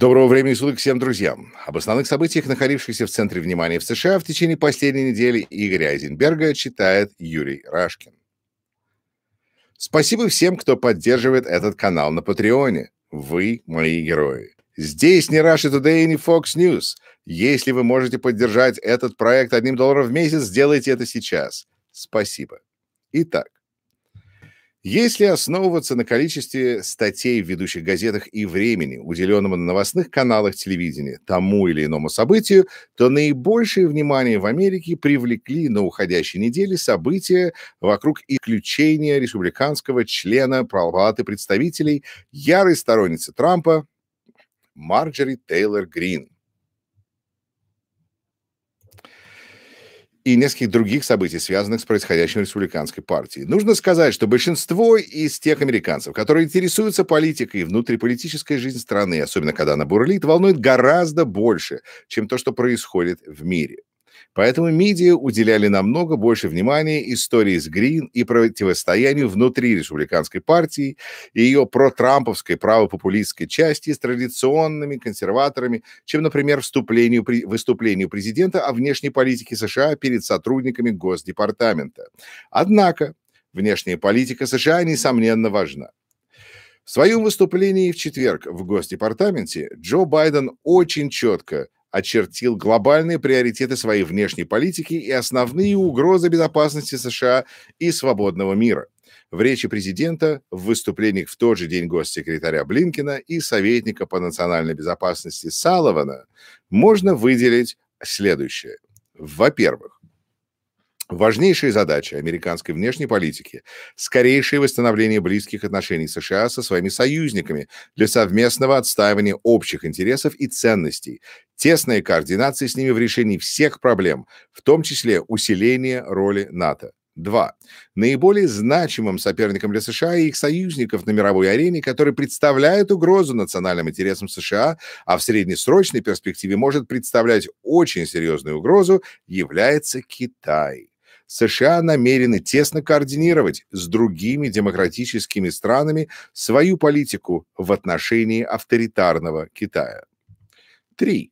Доброго времени суток всем друзьям. Об основных событиях, находившихся в центре внимания в США в течение последней недели Игоря Айзенберга читает Юрий Рашкин. Спасибо всем, кто поддерживает этот канал на Патреоне. Вы мои герои. Здесь не Russia Today и не Fox News. Если вы можете поддержать этот проект одним долларом в месяц, сделайте это сейчас. Спасибо. Итак, если основываться на количестве статей в ведущих газетах и времени, уделенного на новостных каналах телевидения тому или иному событию, то наибольшее внимание в Америке привлекли на уходящей неделе события вокруг исключения республиканского члена Палаты представителей, ярой сторонницы Трампа Марджори Тейлор Грин. И нескольких других событий, связанных с происходящим в республиканской партии. Нужно сказать, что большинство из тех американцев, которые интересуются политикой и внутриполитической жизнью страны, особенно когда она бурлит, волнует гораздо больше, чем то, что происходит в мире. Поэтому медиа уделяли намного больше внимания истории с Грин и противостоянию внутри республиканской партии и ее протрамповской правопопулистской части с традиционными консерваторами, чем, например, вступлению, выступлению президента о внешней политике США перед сотрудниками Госдепартамента. Однако внешняя политика США, несомненно, важна. В своем выступлении в четверг в Госдепартаменте Джо Байден очень четко очертил глобальные приоритеты своей внешней политики и основные угрозы безопасности США и свободного мира. В речи президента, в выступлениях в тот же день госсекретаря Блинкина и советника по национальной безопасности Салована можно выделить следующее. Во-первых, Важнейшая задача американской внешней политики – скорейшее восстановление близких отношений США со своими союзниками для совместного отстаивания общих интересов и ценностей, тесная координация с ними в решении всех проблем, в том числе усиление роли НАТО. Два. Наиболее значимым соперником для США и их союзников на мировой арене, который представляет угрозу национальным интересам США, а в среднесрочной перспективе может представлять очень серьезную угрозу, является Китай. США намерены тесно координировать с другими демократическими странами свою политику в отношении авторитарного Китая. Три.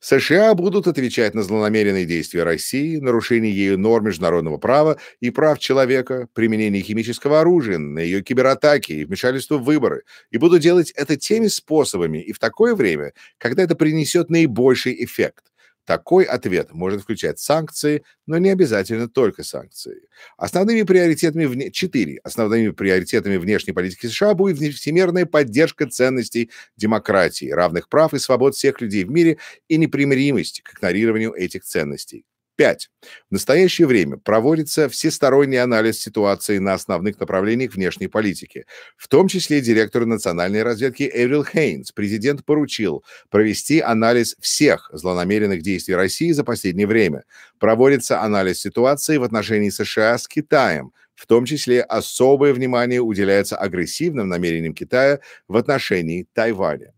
США будут отвечать на злонамеренные действия России, нарушение ею норм международного права и прав человека, применение химического оружия, на ее кибератаки и вмешательство в выборы, и будут делать это теми способами и в такое время, когда это принесет наибольший эффект. Такой ответ может включать санкции, но не обязательно только санкции. Основными приоритетами вне... четыре основными приоритетами внешней политики США будет всемирная поддержка ценностей демократии, равных прав и свобод всех людей в мире и непримиримость к игнорированию этих ценностей. 5. В настоящее время проводится всесторонний анализ ситуации на основных направлениях внешней политики, в том числе директор национальной разведки Эврил Хейнс. Президент поручил провести анализ всех злонамеренных действий России за последнее время. Проводится анализ ситуации в отношении США с Китаем, в том числе особое внимание уделяется агрессивным намерениям Китая в отношении Тайваня.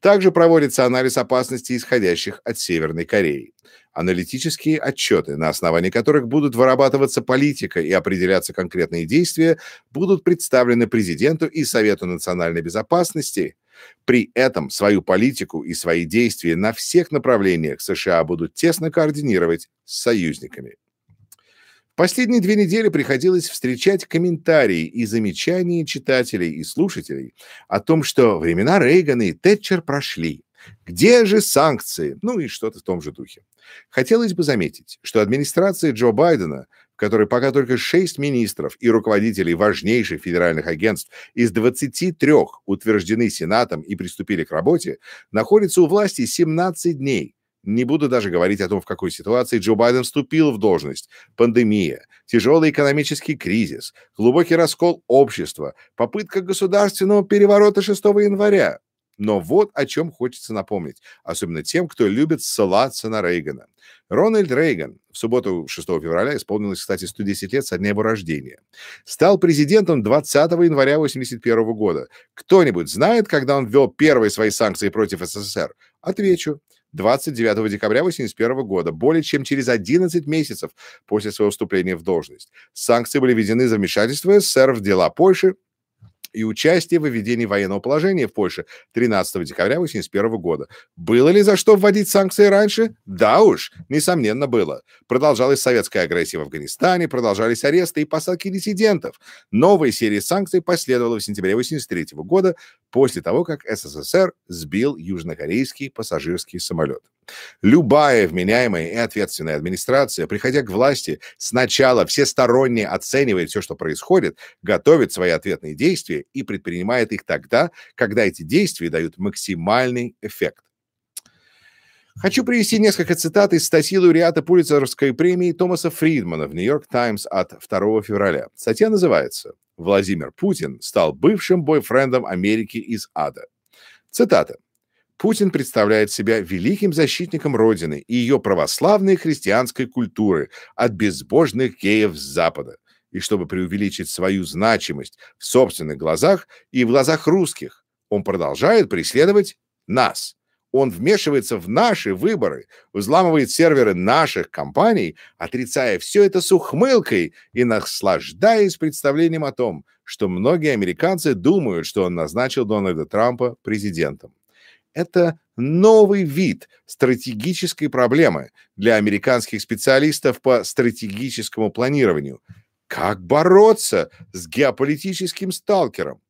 Также проводится анализ опасностей, исходящих от Северной Кореи. Аналитические отчеты, на основании которых будут вырабатываться политика и определяться конкретные действия, будут представлены президенту и Совету национальной безопасности. При этом свою политику и свои действия на всех направлениях США будут тесно координировать с союзниками. Последние две недели приходилось встречать комментарии и замечания читателей и слушателей о том, что времена Рейгана и Тэтчер прошли. Где же санкции? Ну и что-то в том же духе. Хотелось бы заметить, что администрация Джо Байдена, в которой пока только 6 министров и руководителей важнейших федеральных агентств из 23 утверждены Сенатом и приступили к работе, находится у власти 17 дней – не буду даже говорить о том, в какой ситуации Джо Байден вступил в должность. Пандемия, тяжелый экономический кризис, глубокий раскол общества, попытка государственного переворота 6 января. Но вот о чем хочется напомнить, особенно тем, кто любит ссылаться на Рейгана. Рональд Рейган, в субботу 6 февраля исполнилось, кстати, 110 лет со дня его рождения, стал президентом 20 января 1981 года. Кто-нибудь знает, когда он ввел первые свои санкции против СССР? Отвечу. 29 декабря 1981 года, более чем через 11 месяцев после своего вступления в должность. Санкции были введены за вмешательство СССР в дела Польши и участие в введении военного положения в Польше 13 декабря 1981 года. Было ли за что вводить санкции раньше? Да уж, несомненно было. Продолжалась советская агрессия в Афганистане, продолжались аресты и посадки диссидентов. Новая серия санкций последовала в сентябре 1983 года после того, как СССР сбил южнокорейский пассажирский самолет. Любая вменяемая и ответственная администрация, приходя к власти, сначала всесторонне оценивает все, что происходит, готовит свои ответные действия и предпринимает их тогда, когда эти действия дают максимальный эффект. Хочу привести несколько цитат из статьи лауреата Пулитцеровской премии Томаса Фридмана в «Нью-Йорк Таймс» от 2 февраля. Статья называется «Владимир Путин стал бывшим бойфрендом Америки из ада». Цитата. Путин представляет себя великим защитником Родины и ее православной христианской культуры от безбожных геев с Запада. И чтобы преувеличить свою значимость в собственных глазах и в глазах русских, он продолжает преследовать нас. Он вмешивается в наши выборы, взламывает серверы наших компаний, отрицая все это с ухмылкой и наслаждаясь представлением о том, что многие американцы думают, что он назначил Дональда Трампа президентом это новый вид стратегической проблемы для американских специалистов по стратегическому планированию. Как бороться с геополитическим сталкером?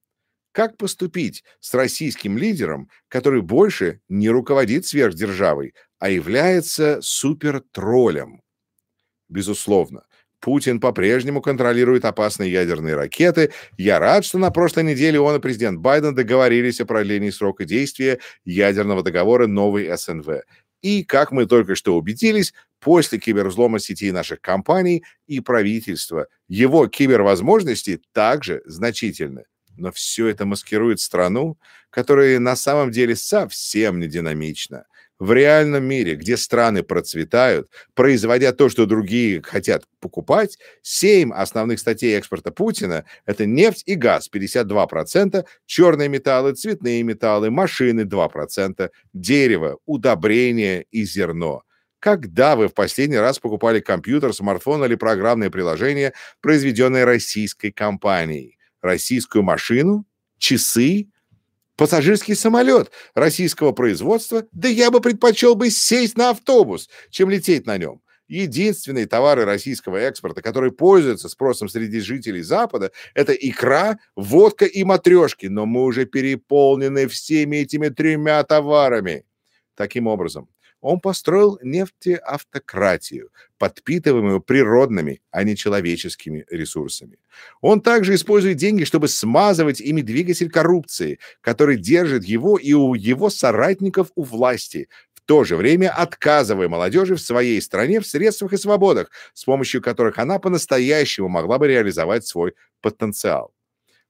Как поступить с российским лидером, который больше не руководит сверхдержавой, а является супертроллем? Безусловно, Путин по-прежнему контролирует опасные ядерные ракеты. Я рад, что на прошлой неделе он и президент Байден договорились о продлении срока действия ядерного договора новой СНВ. И, как мы только что убедились, после кибервзлома сети наших компаний и правительства, его кибервозможности также значительны. Но все это маскирует страну, которая на самом деле совсем не динамична. В реальном мире, где страны процветают, производя то, что другие хотят покупать, семь основных статей экспорта Путина – это нефть и газ 52%, черные металлы, цветные металлы, машины 2%, дерево, удобрения и зерно. Когда вы в последний раз покупали компьютер, смартфон или программное приложение, произведенное российской компанией? Российскую машину? Часы? Пассажирский самолет российского производства, да я бы предпочел бы сесть на автобус, чем лететь на нем. Единственные товары российского экспорта, которые пользуются спросом среди жителей Запада, это икра, водка и матрешки. Но мы уже переполнены всеми этими тремя товарами. Таким образом, он построил нефтеавтократию, подпитываемую природными, а не человеческими ресурсами. Он также использует деньги, чтобы смазывать ими двигатель коррупции, который держит его и у его соратников у власти, в то же время отказывая молодежи в своей стране в средствах и свободах, с помощью которых она по-настоящему могла бы реализовать свой потенциал.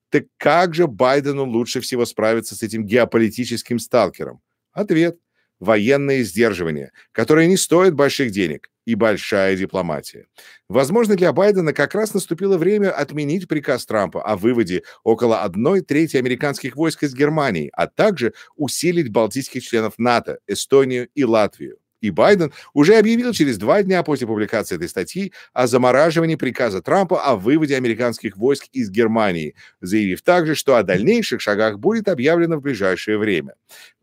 Так как же Байдену лучше всего справиться с этим геополитическим сталкером? Ответ – военное сдерживание, которое не стоит больших денег, и большая дипломатия. Возможно, для Байдена как раз наступило время отменить приказ Трампа о выводе около одной трети американских войск из Германии, а также усилить балтийских членов НАТО, Эстонию и Латвию. И Байден уже объявил через два дня после публикации этой статьи о замораживании приказа Трампа о выводе американских войск из Германии, заявив также, что о дальнейших шагах будет объявлено в ближайшее время,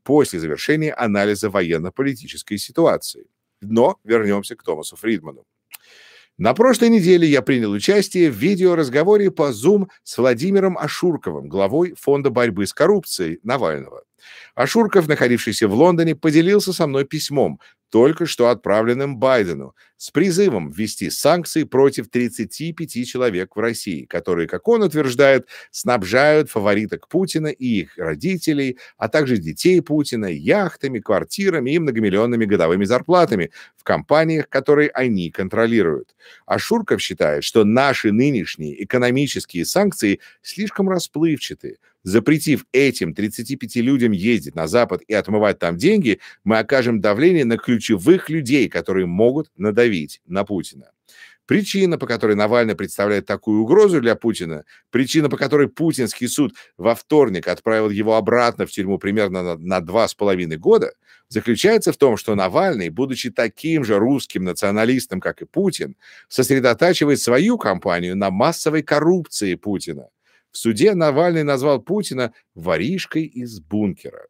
после завершения анализа военно-политической ситуации. Но вернемся к Томасу Фридману. На прошлой неделе я принял участие в видеоразговоре по Zoom с Владимиром Ашурковым, главой Фонда борьбы с коррупцией Навального. Ашурков, находившийся в Лондоне, поделился со мной письмом, только что отправленным Байдену, с призывом ввести санкции против 35 человек в России, которые, как он утверждает, снабжают фавориток Путина и их родителей, а также детей Путина яхтами, квартирами и многомиллионными годовыми зарплатами в компаниях, которые они контролируют. А Шурков считает, что наши нынешние экономические санкции слишком расплывчаты, Запретив этим 35 людям ездить на Запад и отмывать там деньги, мы окажем давление на ключевых людей, которые могут надавить на Путина. Причина, по которой Навальный представляет такую угрозу для Путина, причина, по которой путинский суд во вторник отправил его обратно в тюрьму примерно на два с половиной года, заключается в том, что Навальный, будучи таким же русским националистом, как и Путин, сосредотачивает свою кампанию на массовой коррупции Путина. В суде Навальный назвал Путина воришкой из бункера.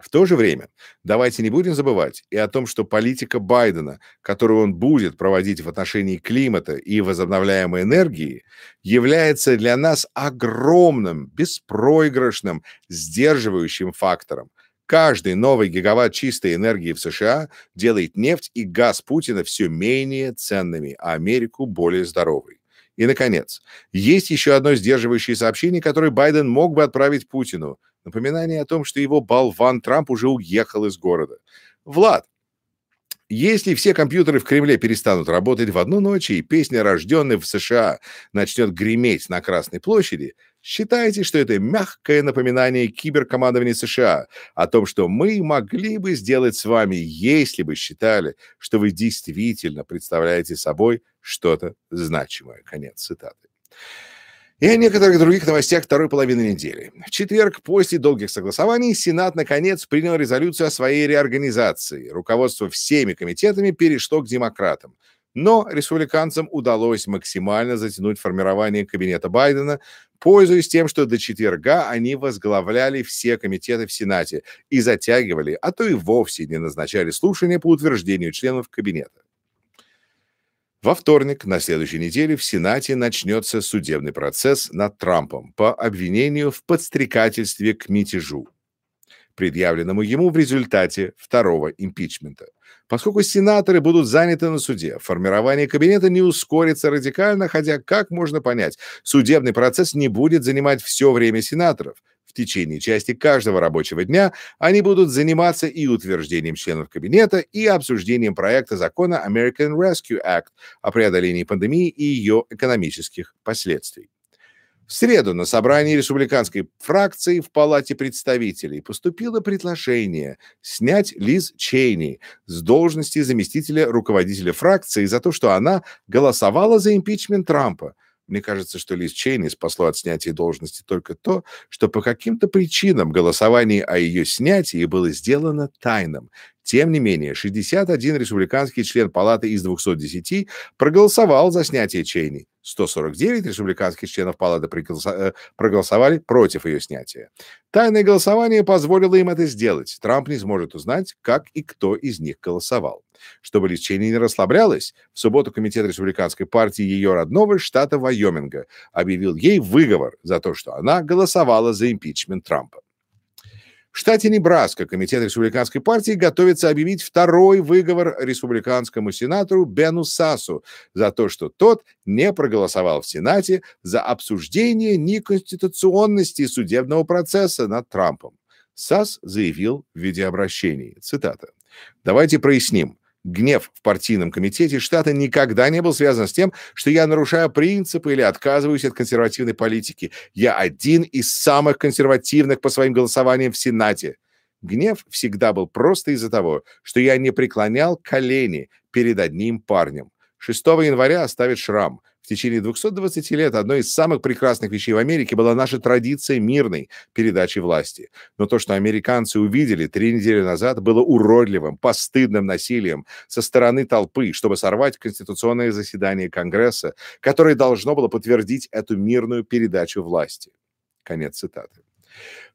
В то же время давайте не будем забывать и о том, что политика Байдена, которую он будет проводить в отношении климата и возобновляемой энергии, является для нас огромным, беспроигрышным, сдерживающим фактором. Каждый новый гигаватт чистой энергии в США делает нефть и газ Путина все менее ценными, а Америку более здоровой. И, наконец, есть еще одно сдерживающее сообщение, которое Байден мог бы отправить Путину – Напоминание о том, что его болван Трамп уже уехал из города. Влад, если все компьютеры в Кремле перестанут работать в одну ночь, и песня «Рожденный в США» начнет греметь на Красной площади, считайте, что это мягкое напоминание киберкомандования США о том, что мы могли бы сделать с вами, если бы считали, что вы действительно представляете собой что-то значимое. Конец цитаты. И о некоторых других новостях второй половины недели. В четверг, после долгих согласований, Сенат, наконец, принял резолюцию о своей реорганизации. Руководство всеми комитетами перешло к демократам. Но республиканцам удалось максимально затянуть формирование кабинета Байдена, пользуясь тем, что до четверга они возглавляли все комитеты в Сенате и затягивали, а то и вовсе не назначали слушания по утверждению членов кабинета. Во вторник на следующей неделе в Сенате начнется судебный процесс над Трампом по обвинению в подстрекательстве к мятежу, предъявленному ему в результате второго импичмента. Поскольку сенаторы будут заняты на суде, формирование кабинета не ускорится радикально, хотя, как можно понять, судебный процесс не будет занимать все время сенаторов – в течение части каждого рабочего дня они будут заниматься и утверждением членов кабинета, и обсуждением проекта закона American Rescue Act о преодолении пандемии и ее экономических последствий. В среду на собрании республиканской фракции в Палате представителей поступило предложение снять Лиз Чейни с должности заместителя руководителя фракции за то, что она голосовала за импичмент Трампа – мне кажется, что Лиз Чейни спасло от снятия должности только то, что по каким-то причинам голосование о ее снятии было сделано тайным. Тем не менее, 61 республиканский член палаты из 210 проголосовал за снятие Чейни. 149 республиканских членов палаты э, проголосовали против ее снятия. Тайное голосование позволило им это сделать. Трамп не сможет узнать, как и кто из них голосовал. Чтобы Лиз Чейни не расслаблялась, в субботу Комитет Республиканской партии ее родного штата Вайоминга объявил ей выговор за то, что она голосовала за импичмент Трампа. В штате Небраска Комитет Республиканской партии готовится объявить второй выговор республиканскому сенатору Бену Сасу за то, что тот не проголосовал в Сенате за обсуждение неконституционности судебного процесса над Трампом. САС заявил в видеообращении, цитата, «Давайте проясним, Гнев в партийном комитете штата никогда не был связан с тем, что я нарушаю принципы или отказываюсь от консервативной политики. Я один из самых консервативных по своим голосованиям в Сенате. Гнев всегда был просто из-за того, что я не преклонял колени перед одним парнем. 6 января оставит шрам. В течение 220 лет одной из самых прекрасных вещей в Америке была наша традиция мирной передачи власти. Но то, что американцы увидели три недели назад, было уродливым, постыдным насилием со стороны толпы, чтобы сорвать конституционное заседание Конгресса, которое должно было подтвердить эту мирную передачу власти. Конец цитаты.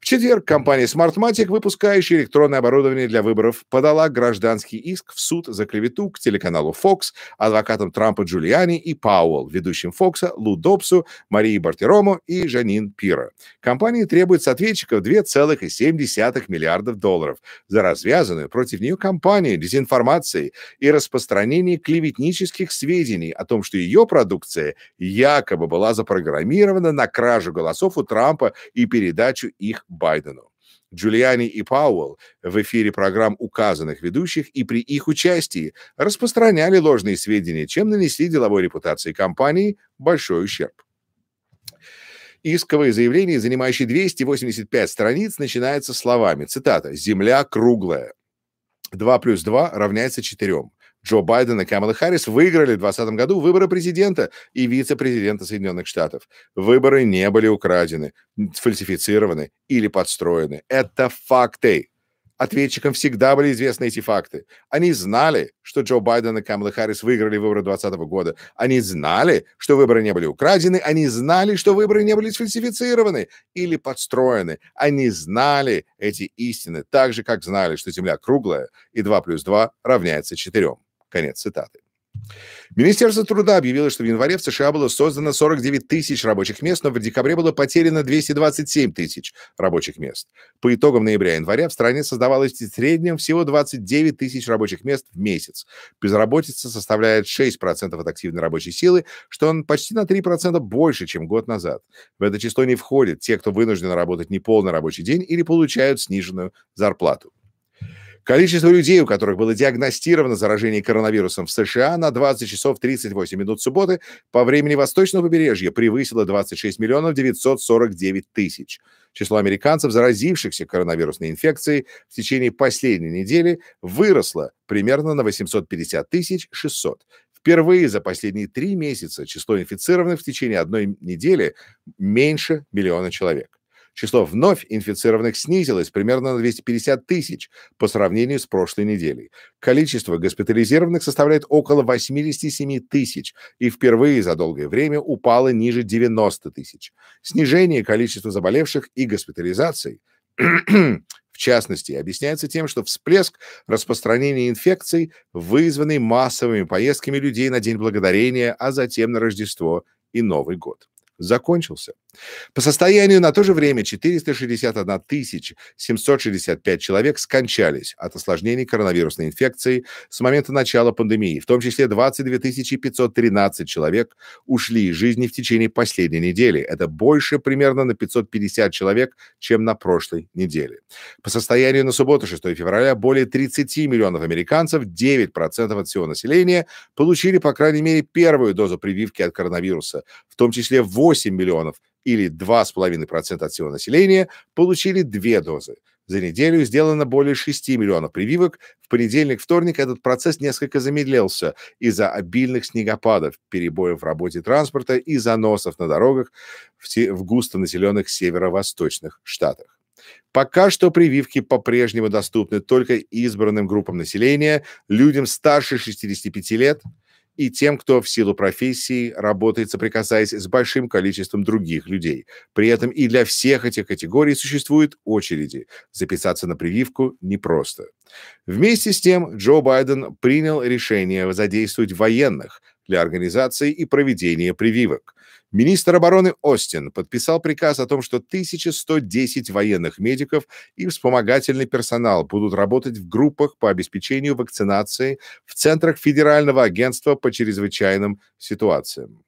В четверг компания Smartmatic, выпускающая электронное оборудование для выборов, подала гражданский иск в суд за клевету к телеканалу Fox, адвокатам Трампа Джулиани и Пауэлл, ведущим Фокса Лу Добсу, Марии Бартиромо и Жанин Пира. Компания требует с ответчиков 2,7 миллиардов долларов за развязанную против нее кампанию дезинформации и распространение клеветнических сведений о том, что ее продукция якобы была запрограммирована на кражу голосов у Трампа и передачу их Байдену. Джулиани и Пауэлл в эфире программ указанных ведущих и при их участии распространяли ложные сведения, чем нанесли деловой репутации компании большой ущерб. Исковое заявление, занимающее 285 страниц, начинается словами, цитата, «Земля круглая». 2 плюс 2 равняется 4. Джо Байден и Камала Харрис выиграли в 2020 году выборы президента и вице-президента Соединенных Штатов. Выборы не были украдены, сфальсифицированы или подстроены. Это факты. Ответчикам всегда были известны эти факты. Они знали, что Джо Байден и Камала Харрис выиграли выборы 2020 года. Они знали, что выборы не были украдены. Они знали, что выборы не были сфальсифицированы или подстроены. Они знали эти истины так же, как знали, что Земля круглая и 2 плюс 2 равняется 4. Конец цитаты. Министерство труда объявило, что в январе в США было создано 49 тысяч рабочих мест, но в декабре было потеряно 227 тысяч рабочих мест. По итогам ноября и января в стране создавалось в среднем всего 29 тысяч рабочих мест в месяц. Безработица составляет 6% от активной рабочей силы, что он почти на 3% больше, чем год назад. В это число не входят те, кто вынужден работать неполный рабочий день или получают сниженную зарплату. Количество людей, у которых было диагностировано заражение коронавирусом в США на 20 часов 38 минут субботы по времени восточного побережья превысило 26 миллионов 949 тысяч. Число американцев, заразившихся коронавирусной инфекцией в течение последней недели, выросло примерно на 850 тысяч 600. Впервые за последние три месяца число инфицированных в течение одной недели меньше миллиона человек. Число вновь инфицированных снизилось примерно на 250 тысяч по сравнению с прошлой неделей. Количество госпитализированных составляет около 87 тысяч и впервые за долгое время упало ниже 90 тысяч. Снижение количества заболевших и госпитализаций в частности, объясняется тем, что всплеск распространения инфекций, вызванный массовыми поездками людей на День Благодарения, а затем на Рождество и Новый год закончился. По состоянию на то же время 461 765 человек скончались от осложнений коронавирусной инфекции с момента начала пандемии, в том числе 22 513 человек ушли из жизни в течение последней недели. Это больше примерно на 550 человек, чем на прошлой неделе. По состоянию на субботу, 6 февраля, более 30 миллионов американцев, 9% от всего населения, получили, по крайней мере, первую дозу прививки от коронавируса, в том числе 8 миллионов или 2,5% от всего населения получили две дозы. За неделю сделано более 6 миллионов прививок. В понедельник, вторник этот процесс несколько замедлился из-за обильных снегопадов, перебоев в работе транспорта и заносов на дорогах в густонаселенных северо-восточных штатах. Пока что прививки по-прежнему доступны только избранным группам населения, людям старше 65 лет – и тем, кто в силу профессии работает, соприкасаясь с большим количеством других людей. При этом и для всех этих категорий существуют очереди. Записаться на прививку непросто. Вместе с тем Джо Байден принял решение задействовать военных для организации и проведения прививок. Министр обороны Остин подписал приказ о том, что 1110 военных медиков и вспомогательный персонал будут работать в группах по обеспечению вакцинации в центрах Федерального агентства по чрезвычайным ситуациям.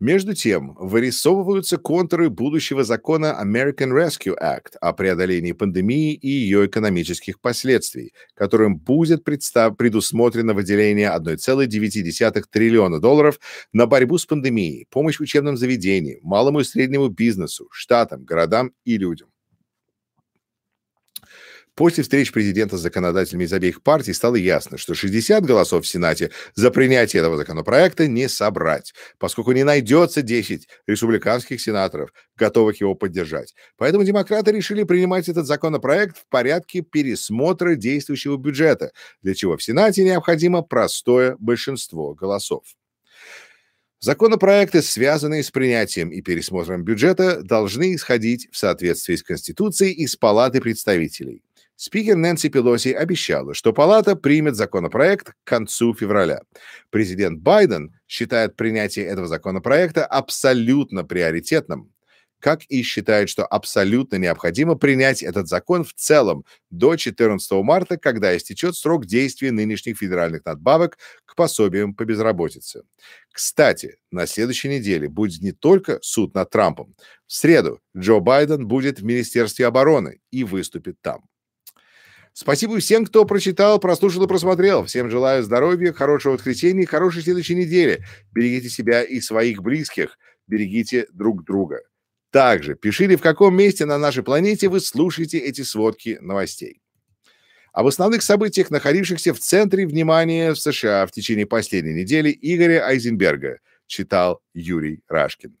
Между тем, вырисовываются контуры будущего закона American Rescue Act о преодолении пандемии и ее экономических последствий, которым будет представ- предусмотрено выделение 1,9 триллиона долларов на борьбу с пандемией, помощь учебным заведениям, малому и среднему бизнесу, штатам, городам и людям. После встреч президента с законодателями из обеих партий стало ясно, что 60 голосов в Сенате за принятие этого законопроекта не собрать, поскольку не найдется 10 республиканских сенаторов, готовых его поддержать. Поэтому демократы решили принимать этот законопроект в порядке пересмотра действующего бюджета, для чего в Сенате необходимо простое большинство голосов. Законопроекты, связанные с принятием и пересмотром бюджета, должны исходить в соответствии с Конституцией из Палаты представителей. Спикер Нэнси Пелоси обещала, что Палата примет законопроект к концу февраля. Президент Байден считает принятие этого законопроекта абсолютно приоритетным, как и считает, что абсолютно необходимо принять этот закон в целом до 14 марта, когда истечет срок действия нынешних федеральных надбавок к пособиям по безработице. Кстати, на следующей неделе будет не только суд над Трампом. В среду Джо Байден будет в Министерстве обороны и выступит там. Спасибо всем, кто прочитал, прослушал и просмотрел. Всем желаю здоровья, хорошего воскресенья и хорошей следующей недели. Берегите себя и своих близких. Берегите друг друга. Также пишите, в каком месте на нашей планете вы слушаете эти сводки новостей. Об основных событиях, находившихся в центре внимания в США в течение последней недели Игоря Айзенберга, читал Юрий Рашкин.